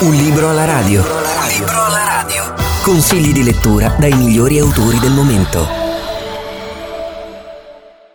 Un libro alla radio. Un libro alla radio. Consigli di lettura dai migliori autori del momento.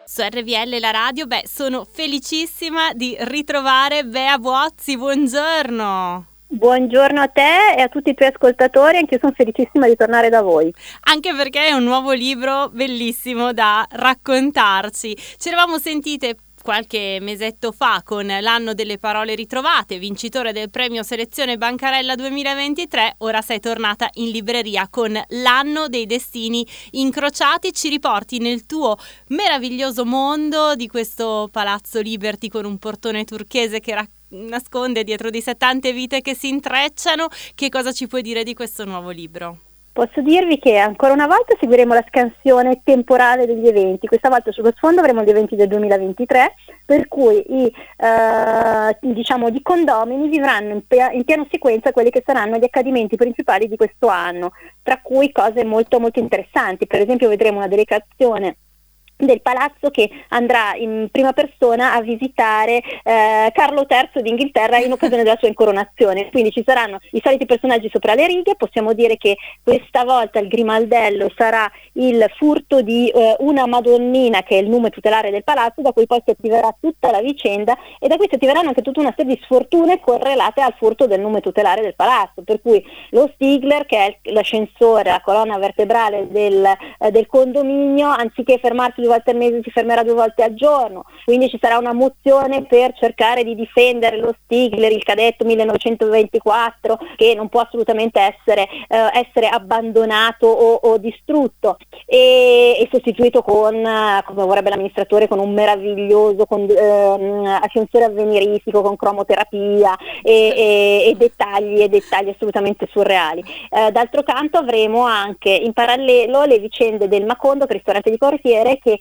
Su RVL la radio, beh, sono felicissima di ritrovare Bea Buozzi. Buongiorno. Buongiorno a te e a tutti i tuoi ascoltatori, anche io sono felicissima di tornare da voi. Anche perché è un nuovo libro bellissimo da raccontarci. Ci eravamo sentite qualche mesetto fa con l'anno delle parole ritrovate, vincitore del premio Selezione Bancarella 2023, ora sei tornata in libreria con l'anno dei destini incrociati, ci riporti nel tuo meraviglioso mondo di questo palazzo Liberty con un portone turchese che racconta nasconde dietro di sé tante vite che si intrecciano. Che cosa ci puoi dire di questo nuovo libro? Posso dirvi che ancora una volta seguiremo la scansione temporale degli eventi, questa volta sullo sfondo avremo gli eventi del 2023, per cui i, eh, diciamo, i condomini vivranno in, in, piena sequenza quelli che saranno gli accadimenti principali di questo anno, tra cui cose molto, molto interessanti, per esempio vedremo una delegazione del palazzo che andrà in prima persona a visitare eh, Carlo III d'Inghilterra in occasione della sua incoronazione. Quindi ci saranno i soliti personaggi sopra le righe, possiamo dire che questa volta il grimaldello sarà il furto di eh, una Madonnina che è il nome tutelare del palazzo, da cui poi si attiverà tutta la vicenda e da cui si attiveranno anche tutta una serie di sfortune correlate al furto del nome tutelare del palazzo, per cui lo Stigler che è l'ascensore, la colonna vertebrale del, eh, del condominio, anziché fermarsi due volte al mese si fermerà due volte al giorno, quindi ci sarà una mozione per cercare di difendere lo Stigler, il cadetto 1924, che non può assolutamente essere, eh, essere abbandonato o, o distrutto e, e, sostituito con, come vorrebbe l'amministratore, con un meraviglioso con, ehm, ascensore avveniristico, con cromoterapia e, e, e, dettagli, e dettagli assolutamente surreali. Eh, d'altro canto avremo anche in parallelo le vicende del Macondo, che è ristorante di quartiere, che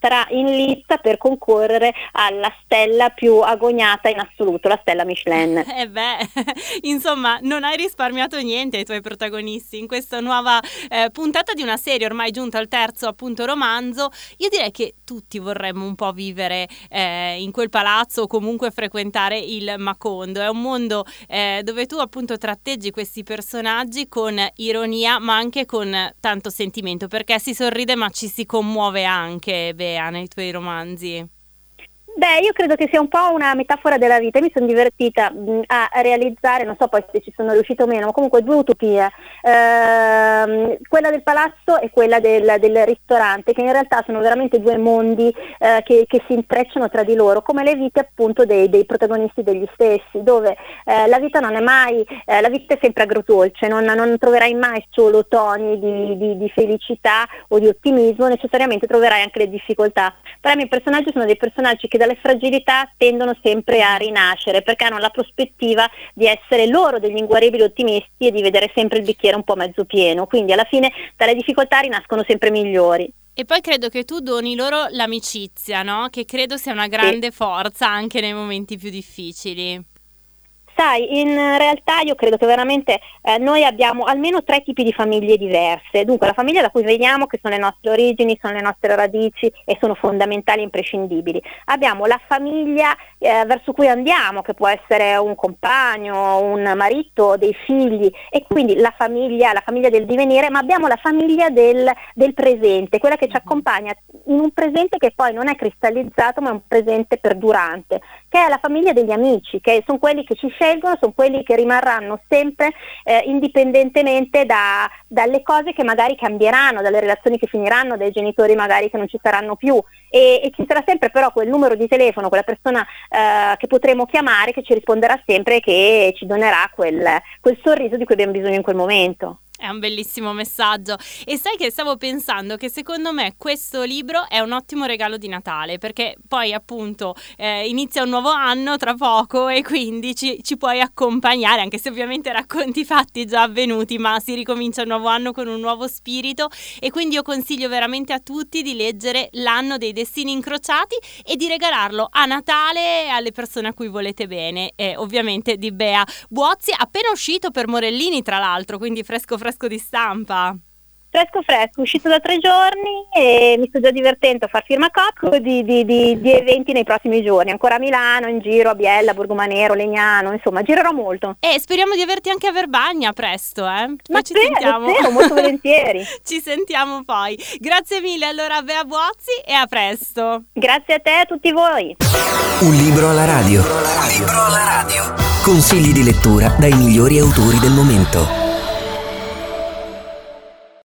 sarà in lista per concorrere alla stella più agognata in assoluto, la stella Michelin. Eh beh, insomma, non hai risparmiato niente ai tuoi protagonisti in questa nuova eh, puntata di una serie ormai giunta al terzo appunto romanzo. Io direi che tutti vorremmo un po' vivere eh, in quel palazzo o comunque frequentare il Macondo. È un mondo eh, dove tu appunto tratteggi questi personaggi con ironia ma anche con tanto sentimento perché si sorride ma ci si commuove anche, Bea, nei tuoi romanzi. Beh, io credo che sia un po' una metafora della vita. Mi sono divertita mh, a realizzare, non so poi se ci sono riuscito o meno, ma comunque due utopie. Ehm, quella del palazzo e quella del, del, ristorante, che in realtà sono veramente due mondi eh, che, che, si intrecciano tra di loro, come le vite appunto dei, dei protagonisti degli stessi, dove eh, la vita non è mai, eh, la vita è sempre agrodolce, non, non troverai mai solo toni di, di, di, felicità o di ottimismo, necessariamente troverai anche le difficoltà. Però i miei personaggi sono dei personaggi che dalle fragilità tendono sempre a rinascere perché hanno la prospettiva di essere loro degli inguaribili ottimisti e di vedere sempre il bicchiere un po' mezzo pieno, quindi alla fine dalle difficoltà rinascono sempre migliori. E poi credo che tu doni loro l'amicizia, no? Che credo sia una grande sì. forza anche nei momenti più difficili. Sai, in realtà io credo che veramente eh, noi abbiamo almeno tre tipi di famiglie diverse. Dunque la famiglia da cui veniamo, che sono le nostre origini, sono le nostre radici e sono fondamentali e imprescindibili. Abbiamo la famiglia eh, verso cui andiamo, che può essere un compagno, un marito, dei figli, e quindi la famiglia, la famiglia del divenire, ma abbiamo la famiglia del, del presente, quella che ci accompagna in un presente che poi non è cristallizzato, ma è un presente perdurante, che è la famiglia degli amici, che sono quelli che ci scelgono, sono quelli che rimarranno sempre eh, indipendentemente da, dalle cose che magari cambieranno, dalle relazioni che finiranno, dai genitori magari che non ci saranno più e, e ci sarà sempre però quel numero di telefono, quella persona eh, che potremo chiamare che ci risponderà sempre e che ci donerà quel, quel sorriso di cui abbiamo bisogno in quel momento. È un bellissimo messaggio. E sai che stavo pensando che secondo me questo libro è un ottimo regalo di Natale perché poi appunto eh, inizia un nuovo anno tra poco e quindi ci, ci, puoi accompagnare, anche se ovviamente racconti fatti già avvenuti, ma si ricomincia il nuovo anno con un nuovo spirito e quindi io consiglio veramente a tutti di leggere L'anno dei destini incrociati e di regalarlo a Natale alle persone a cui volete bene, e ovviamente di Bea Buozzi, appena uscito per Morellini tra l'altro, quindi fresco fresco fresco di stampa. fresco fresco, uscito da tre giorni e mi sto già divertendo a far firma copco di, di, di, di, eventi nei prossimi giorni, ancora a Milano, in giro, a Biella, Borgomanero, Legnano, insomma girerò molto. E speriamo di averti anche a Verbagna presto, eh? Poi Ma ci spero, sentiamo. spero, molto volentieri. ci sentiamo poi. Grazie mille allora Bea Buozzi e a presto. Grazie a te e a tutti voi. Un libro alla radio. Consigli di lettura dai migliori autori del momento.